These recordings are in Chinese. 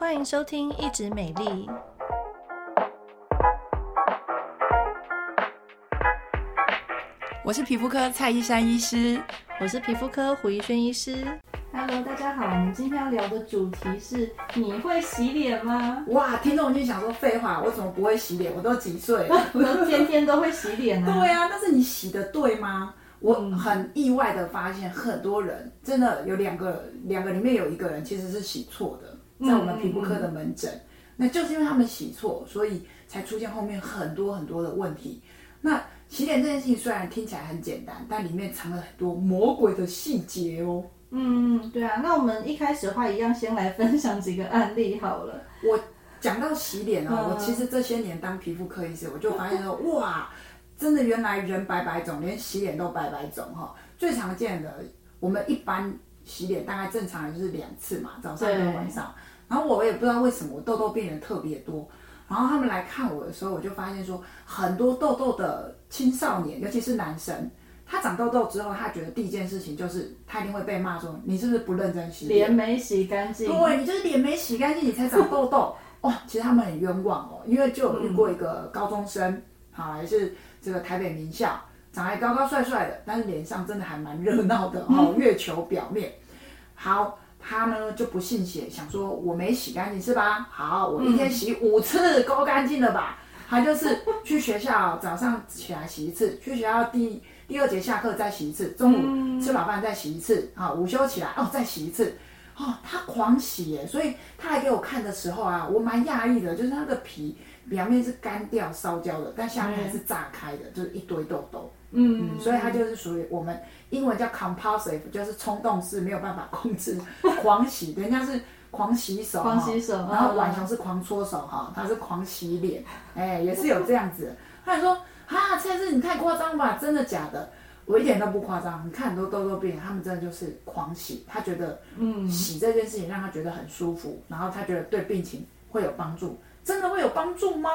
欢迎收听一直美丽。我是皮肤科蔡依珊医师，我是皮肤科胡一轩医师。Hello，大家好，我们今天要聊的主题是：你会洗脸吗？哇，听众就想说废话，我怎么不会洗脸？我都几岁了，我都天天都会洗脸啊。对啊，但是你洗的对吗？我很意外的发现，很多人真的有两个，两个里面有一个人其实是洗错的，在我们皮肤科的门诊，那就是因为他们洗错，所以才出现后面很多很多的问题。那洗脸这件事情虽然听起来很简单，但里面藏了很多魔鬼的细节哦。嗯，对啊。那我们一开始的话，一样先来分享几个案例好了。我讲到洗脸哦，我其实这些年当皮肤科医师，我就发现说，哇。真的，原来人白白肿，连洗脸都白白肿哈。最常见的，我们一般洗脸大概正常的就是两次嘛，早上跟晚上。然后我也不知道为什么我痘痘病人特别多，然后他们来看我的时候，我就发现说，很多痘痘的青少年，尤其是男生，他长痘痘之后，他觉得第一件事情就是他一定会被骂说，你是不是不认真洗脸？脸没洗干净。对，你就是脸没洗干净，你才长痘痘。哦，其实他们很冤枉哦，因为就有遇过一个高中生，好、嗯，也是。这个台北名校，长得高高帅帅的，但是脸上真的还蛮热闹的哦。月球表面，好，他呢就不信邪，想说我没洗干净是吧？好，我一天洗五次，够干净了吧？他就是去学校早上起来洗一次，去学校第第二节下课再洗一次，中午吃饱饭再洗一次，啊，午休起来哦再洗一次，哦，他狂洗耶，所以他来给我看的时候啊，我蛮讶异的，就是他的皮。表面是干掉烧焦的，但下面还是炸开的，嗯、就是一堆痘痘。嗯，嗯，所以它就是属于我们英文叫 compulsive，就是冲动式，没有办法控制，狂洗。人家是狂洗手，狂洗手。然后浣熊是狂搓手哈，他是狂洗脸，哎、欸，也是有这样子。他还说啊，蔡医师你太夸张吧？真的假的？我一点都不夸张。你看很多痘痘病人，他们真的就是狂洗，他觉得嗯，洗这件事情让他觉得很舒服，然后他觉得对病情会有帮助。真的会有帮助吗？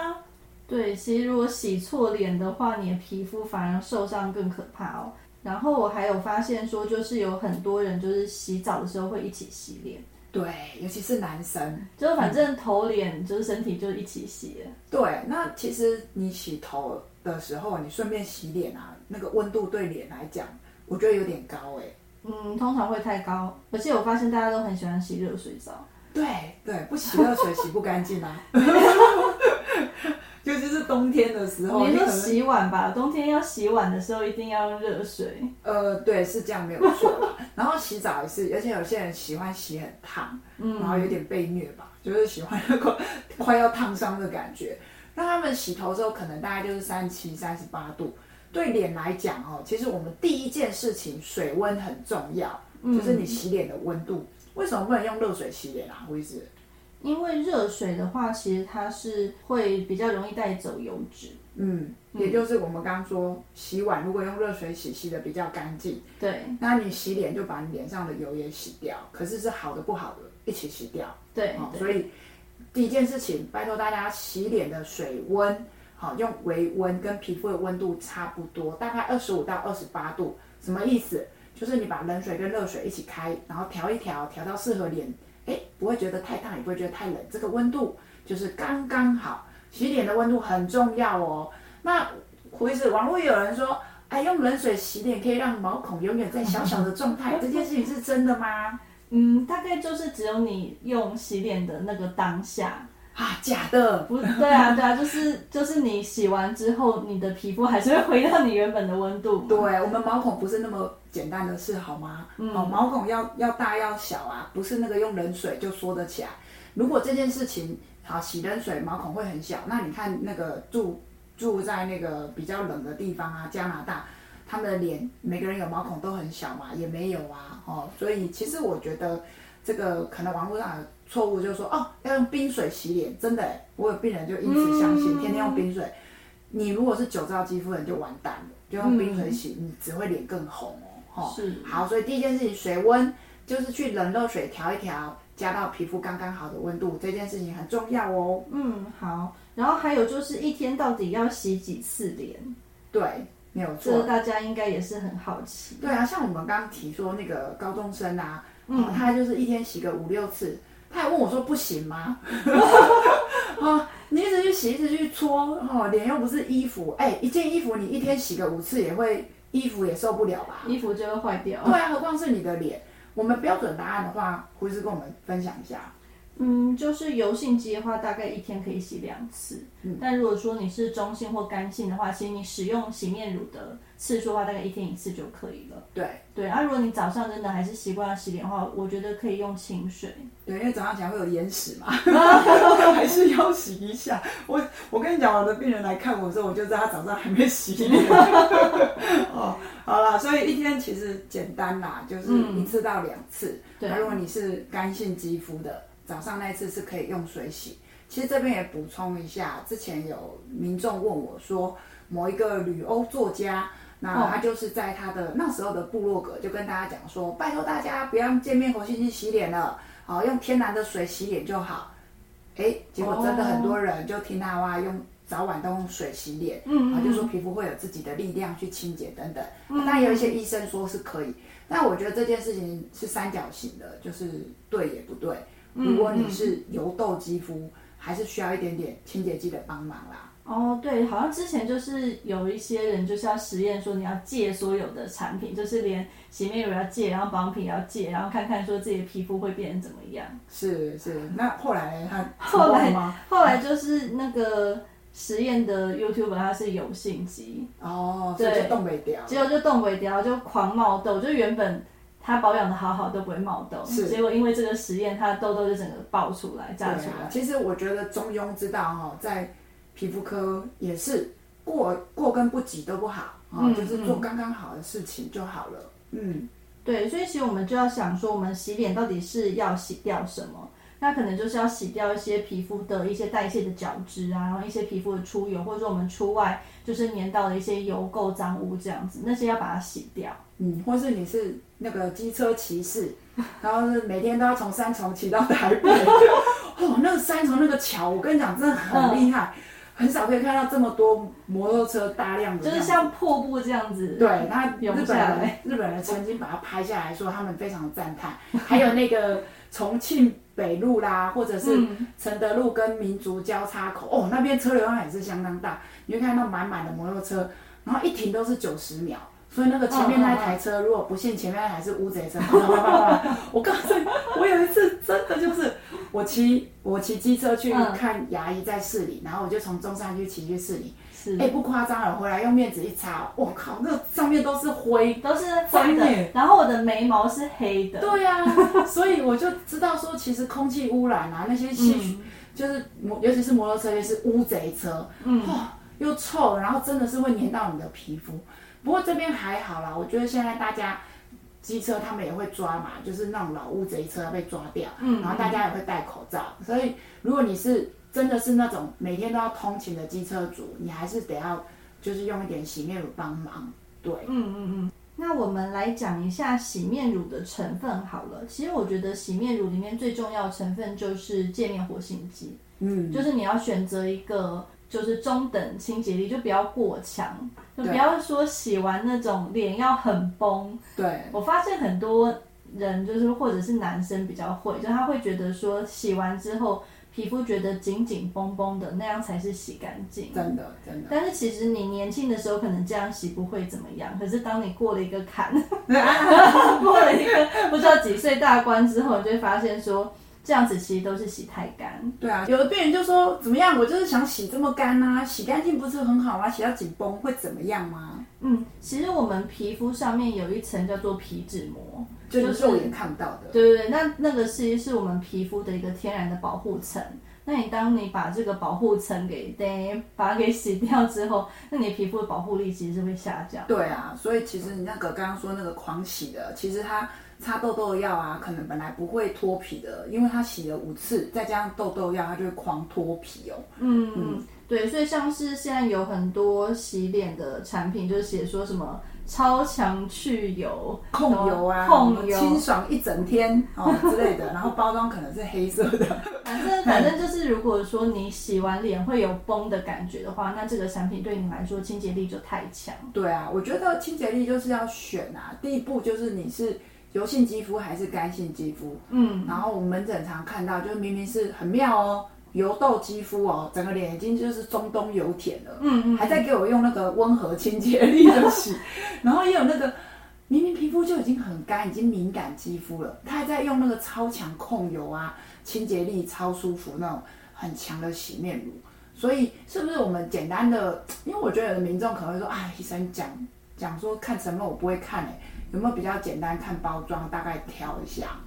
对，其实如果洗错脸的话，你的皮肤反而受伤更可怕哦。然后我还有发现说，就是有很多人就是洗澡的时候会一起洗脸，对，尤其是男生，就反正头脸就是身体就一起洗了。对，那其实你洗头的时候，你顺便洗脸啊，那个温度对脸来讲，我觉得有点高哎。嗯，通常会太高，而且我发现大家都很喜欢洗热水澡。对对，不洗热水洗不干净啊。冬天的时候，你说洗碗吧，冬天要洗碗的时候一定要用热水。呃，对，是这样没有错。然后洗澡也是，而且有些人喜欢洗很烫，嗯，然后有点被虐吧，就是喜欢那个 快要烫伤的感觉。那他们洗头的时候，可能大概就是三七、三十八度。对脸来讲哦，其实我们第一件事情，水温很重要，就是你洗脸的温度。为什么不能用热水洗脸啊？胡医师？因为热水的话，其实它是会比较容易带走油脂。嗯，也就是我们刚刚说，洗碗如果用热水洗，洗的比较干净。对。那你洗脸就把你脸上的油也洗掉，可是是好的不好的一起洗掉。对。哦，所以第一件事情，拜托大家洗脸的水温，好，用微温跟皮肤的温度差不多，大概二十五到二十八度。什么意思？就是你把冷水跟热水一起开，然后调一调，调到适合脸，哎，不会觉得太烫，也不会觉得太冷，这个温度就是刚刚好。洗脸的温度很重要哦。那胡医师，网络有人说，哎，用冷水洗脸可以让毛孔永远在小小的状态，这件事情是真的吗？嗯，大概就是只有你用洗脸的那个当下。啊，假的，不对啊，对啊，就是就是你洗完之后，你的皮肤还是会回到你原本的温度。对，我们毛孔不是那么简单的事，好吗？嗯，哦，毛孔要要大要小啊，不是那个用冷水就缩得起来。如果这件事情好洗冷水，毛孔会很小，那你看那个住住在那个比较冷的地方啊，加拿大，他们的脸每个人有毛孔都很小嘛，也没有啊，哦，所以其实我觉得这个可能网络上。错误就是说哦，要用冰水洗脸，真的，我有病人就因此相信，嗯、天天用冰水。你如果是酒糟肌肤人就完蛋了，就用冰水洗，嗯、你只会脸更红哦。是，好，所以第一件事情，水温就是去冷热水调一调，加到皮肤刚刚好的温度，这件事情很重要哦。嗯，好。然后还有就是一天到底要洗几次脸？对，没有错。这个大家应该也是很好奇。对啊，像我们刚刚提说那个高中生啊，嗯，他就是一天洗个五六次。他还问我说不行吗？啊，你一直去洗，一直去搓，哦，脸又不是衣服，哎，一件衣服你一天洗个五次也会，衣服也受不了吧？衣服就会坏掉。对啊，何况是你的脸。我们标准答案的话，胡医师跟我们分享一下。嗯，就是油性肌的话，大概一天可以洗两次。嗯，但如果说你是中性或干性的话，其实你使用洗面乳的次数的话，大概一天一次就可以了。对对，啊，如果你早上真的还是习惯要洗脸的话，我觉得可以用清水。对，因为早上起来会有眼屎嘛，还是要洗一下。我我跟你讲，我的病人来看我的时候，我就知道他早上还没洗脸。哦，好啦，所以一天其实简单啦，就是一次到两次。嗯、对，如果你是干性肌肤的。早上那次是可以用水洗。其实这边也补充一下，之前有民众问我说，某一个旅欧作家，那他就是在他的那时候的部落格就跟大家讲说，拜托大家不要用界面活性剂洗脸了，好，用天然的水洗脸就好。哎，结果真的很多人就听他话，用早晚都用水洗脸，嗯，啊，就说皮肤会有自己的力量去清洁等等。但有一些医生说是可以，但我觉得这件事情是三角形的，就是对也不对。如果你是油痘肌肤，还是需要一点点清洁剂的帮忙啦。哦，对，好像之前就是有一些人就是要实验说，你要戒所有的产品，就是连洗面乳要戒，然后保养品也要戒，然后看看说自己的皮肤会变成怎么样。是是，那后来他 后来后来就是那个实验的 YouTuber 他是油性肌哦，对，就冻尾雕，结果就冻尾雕，就狂冒痘，就原本。他保养的好好都不会冒痘，是结果因为这个实验，他的痘痘就整个爆出来、炸出来。其实我觉得中庸之道哈，在皮肤科也是过过跟不及都不好啊，嗯、就是做刚刚好的事情就好了。嗯，对，所以其实我们就要想说，我们洗脸到底是要洗掉什么？那可能就是要洗掉一些皮肤的一些代谢的角质啊，然后一些皮肤的出油，或者说我们出外就是粘到的一些油垢脏污这样子，那些要把它洗掉。嗯，或是你是那个机车骑士，然后是每天都要从三重骑到台北，哦，那个三重那个桥，我跟你讲，真的很厉害，嗯、很少可以看到这么多摩托车大量的，就是像瀑布这样子。对，那日本人日本人曾经把它拍下来说，他们非常赞叹。还有那个重庆北路啦，或者是承德路跟民族交叉口，哦，那边车流量也是相当大，你会看到满满的摩托车，然后一停都是九十秒。所以那个前面那台车，如果不幸前面那台是乌贼车，我告诉你，我有一次真的就是我骑我骑机车去看牙医在市里，然后我就从中山区骑去市里，是。哎不夸张了，回来用面纸一擦，我靠，那上面都是灰，都是灰的，然后我的眉毛是黑的。对呀、啊，所以我就知道说，其实空气污染啊，那些细菌，就是摩，尤其是摩托车，又是乌贼车，嗯，又臭，然后真的是会粘到你的皮肤。不过这边还好啦，我觉得现在大家机车他们也会抓嘛，就是那种老乌贼车被抓掉，嗯，然后大家也会戴口罩，所以如果你是真的是那种每天都要通勤的机车主，你还是得要就是用一点洗面乳帮忙，对，嗯嗯嗯。那我们来讲一下洗面乳的成分好了，其实我觉得洗面乳里面最重要的成分就是界面活性剂，嗯，就是你要选择一个。就是中等清洁力，就不要过强，就不要说洗完那种脸要很崩。对，我发现很多人就是或者是男生比较会，就他会觉得说洗完之后皮肤觉得紧紧绷绷的，那样才是洗干净。真的，真的。但是其实你年轻的时候可能这样洗不会怎么样，可是当你过了一个坎，过了一个不知道几岁大关之后，你就会发现说。这样子其实都是洗太干。对啊，有的病人就说怎么样，我就是想洗这么干啊，洗干净不是很好吗？洗到紧绷会怎么样吗？嗯，其实我们皮肤上面有一层叫做皮脂膜，就是肉眼看不到的。对对对，那那个其实是我们皮肤的一个天然的保护层。那你当你把这个保护层给对，把它给洗掉之后，那你皮肤的保护力其实是会下降。对啊，所以其实你那个刚刚说那个狂洗的，其实它。擦痘痘的药啊，可能本来不会脱皮的，因为它洗了五次，再加上痘痘药，它就会狂脱皮哦。嗯嗯，对，所以像是现在有很多洗脸的产品，就是写说什么超强去油、控油啊、控油、清爽一整天哦之类的，然后包装可能是黑色的。反 正反正就是，如果说你洗完脸会有崩的感觉的话，那这个产品对你来说清洁力就太强。对啊，我觉得清洁力就是要选啊，第一步就是你是。油性肌肤还是干性肌肤。嗯，然后我们门诊常看到，就是明明是很妙哦，油痘肌肤哦，整个脸已经就是中东油田了。嗯嗯，还在给我用那个温和清洁力的洗，然后也有那个明明皮肤就已经很干，已经敏感肌肤了，他还在用那个超强控油啊，清洁力超舒服那种很强的洗面乳。所以是不是我们简单的？因为我觉得有的民众可能会说，哎，医生讲讲说看成分我不会看哎，有没有比较简单看包装，大概挑一下？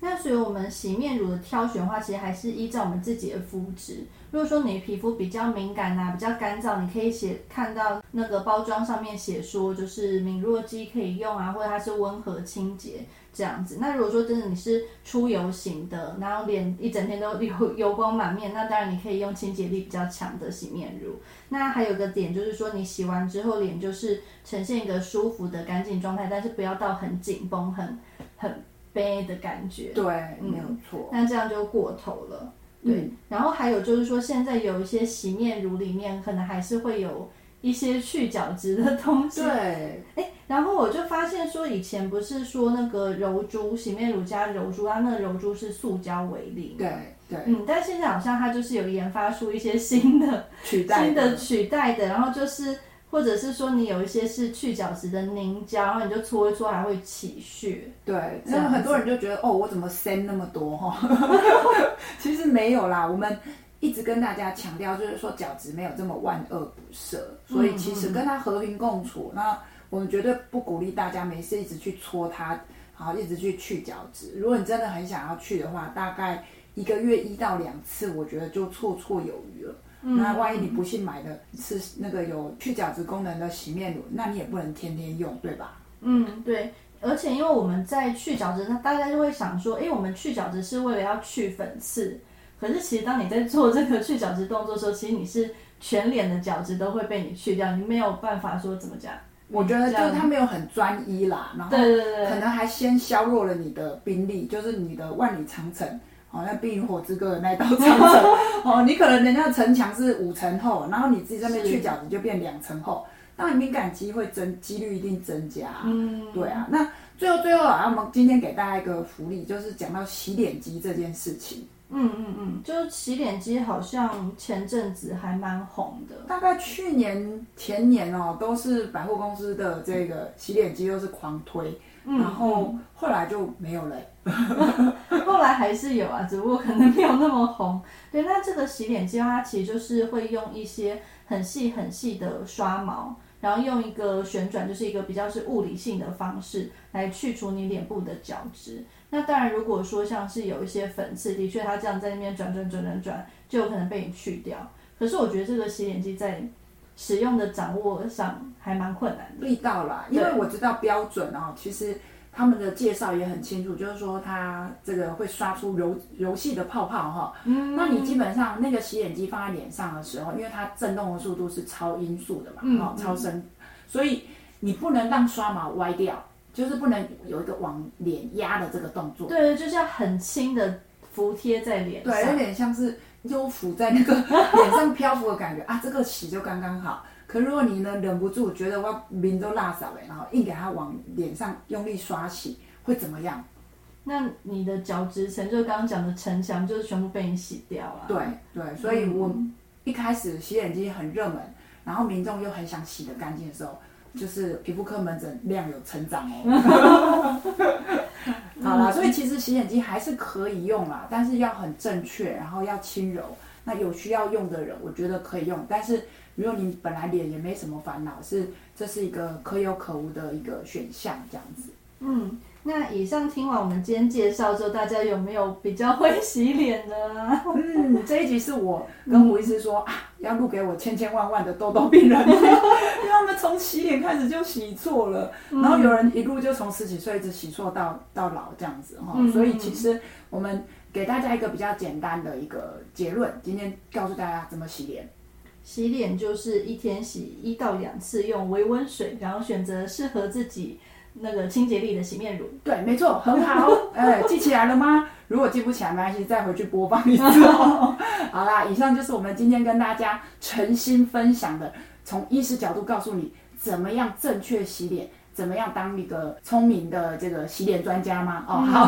那所以我们洗面乳的挑选的话，其实还是依照我们自己的肤质。如果说你皮肤比较敏感啊，比较干燥，你可以写看到那个包装上面写说，就是敏弱肌可以用啊，或者它是温和清洁。这样子，那如果说真的你是出油型的，然后脸一整天都油 油光满面，那当然你可以用清洁力比较强的洗面乳。那还有个点就是说，你洗完之后脸就是呈现一个舒服的干净状态，但是不要到很紧绷、很很悲的感觉。对，嗯、没有错。那这样就过头了。对、嗯。然后还有就是说，现在有一些洗面乳里面可能还是会有。一些去角质的东西。对，哎，然后我就发现说，以前不是说那个柔珠洗面乳加柔珠，它那个柔珠是塑胶为零。对对。嗯，但现在好像它就是有研发出一些新的取代的新的取代的，然后就是或者是说你有一些是去角质的凝胶，然后你就搓一搓还会起屑。对，那么很多人就觉得哦，我怎么塞那么多哈？其实没有啦，我们。一直跟大家强调，就是说角质没有这么万恶不赦，所以其实跟它和平共处。那我们绝对不鼓励大家没事一直去搓它，好，一直去去角质。如果你真的很想要去的话，大概一个月一到两次，我觉得就绰绰有余了。嗯、那万一你不幸买的是那个有去角质功能的洗面乳，那你也不能天天用，对吧？嗯，对。而且因为我们在去角质，那大家就会想说，哎，我们去角质是为了要去粉刺。可是其实当你在做这个去角质动作的时候，其实你是全脸的角质都会被你去掉，你没有办法说怎么讲。我觉得就是他没有很专一啦，然后对对对，可能还先削弱了你的兵力，就是你的万里长城，好像《冰与火之歌》的那道长城 哦，你可能人家的城墙是五层厚，然后你自己在那边去角质就变两层厚，那你敏感肌会增，几率一定增加。嗯，对啊。那最后最后啊，我们今天给大家一个福利，就是讲到洗脸机这件事情。嗯嗯嗯，就洗脸机好像前阵子还蛮红的，大概去年前年哦，都是百货公司的这个洗脸机都是狂推，嗯、然后后来就没有了。后来还是有啊，只不过可能没有那么红。对，那这个洗脸机它其实就是会用一些很细很细的刷毛，然后用一个旋转，就是一个比较是物理性的方式来去除你脸部的角质。那当然，如果说像是有一些粉刺，的确它这样在那边转转转转转，就有可能被你去掉。可是我觉得这个洗脸机在使用的掌握上还蛮困难的。力道啦，因为我知道标准哦，其实他们的介绍也很清楚，就是说它这个会刷出柔柔细的泡泡哈。嗯。那你基本上那个洗脸机放在脸上的时候，因为它震动的速度是超音速的嘛，哈、嗯，超声，所以你不能让刷毛歪掉。就是不能有一个往脸压的这个动作，对，就是要很轻的服贴在脸上，对，有点像是优浮在那个脸上漂浮的感觉啊，这个洗就刚刚好。可如果你呢忍不住觉得我脸都辣少了，然后硬给它往脸上用力刷洗，会怎么样？那你的角质层，就刚刚讲的城墙，就是全部被你洗掉了。对对，所以我一开始洗脸机很热门，然后民众又很想洗得干净的时候。就是皮肤科门诊量有成长哦。好啦，所以其实洗脸机还是可以用啦，但是要很正确，然后要轻柔。那有需要用的人，我觉得可以用。但是如果你本来脸也没什么烦恼，是这是一个可有可无的一个选项，这样子。嗯。那以上听完我们今天介绍之后，大家有没有比较会洗脸呢？嗯，这一集是我跟胡医师说、嗯、啊，要录给我千千万万的痘痘病人，因为他们从洗脸开始就洗错了，嗯、然后有人一路就从十几岁一直洗错到到老这样子哈，嗯、所以其实我们给大家一个比较简单的一个结论，今天告诉大家怎么洗脸。洗脸就是一天洗一到两次，用微温水，然后选择适合自己。那个清洁力的洗面乳，对，没错，很好。哎，记起来了吗？如果记不起来，没关系，再回去播放一次。好啦，以上就是我们今天跟大家诚心分享的，从医师角度告诉你怎么样正确洗脸，怎么样当一个聪明的这个洗脸专家吗？哦，好，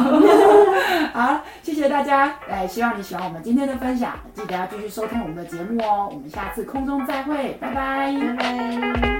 好，谢谢大家，哎，希望你喜欢我们今天的分享，记得要继续收听我们的节目哦，我们下次空中再会，拜拜，拜拜。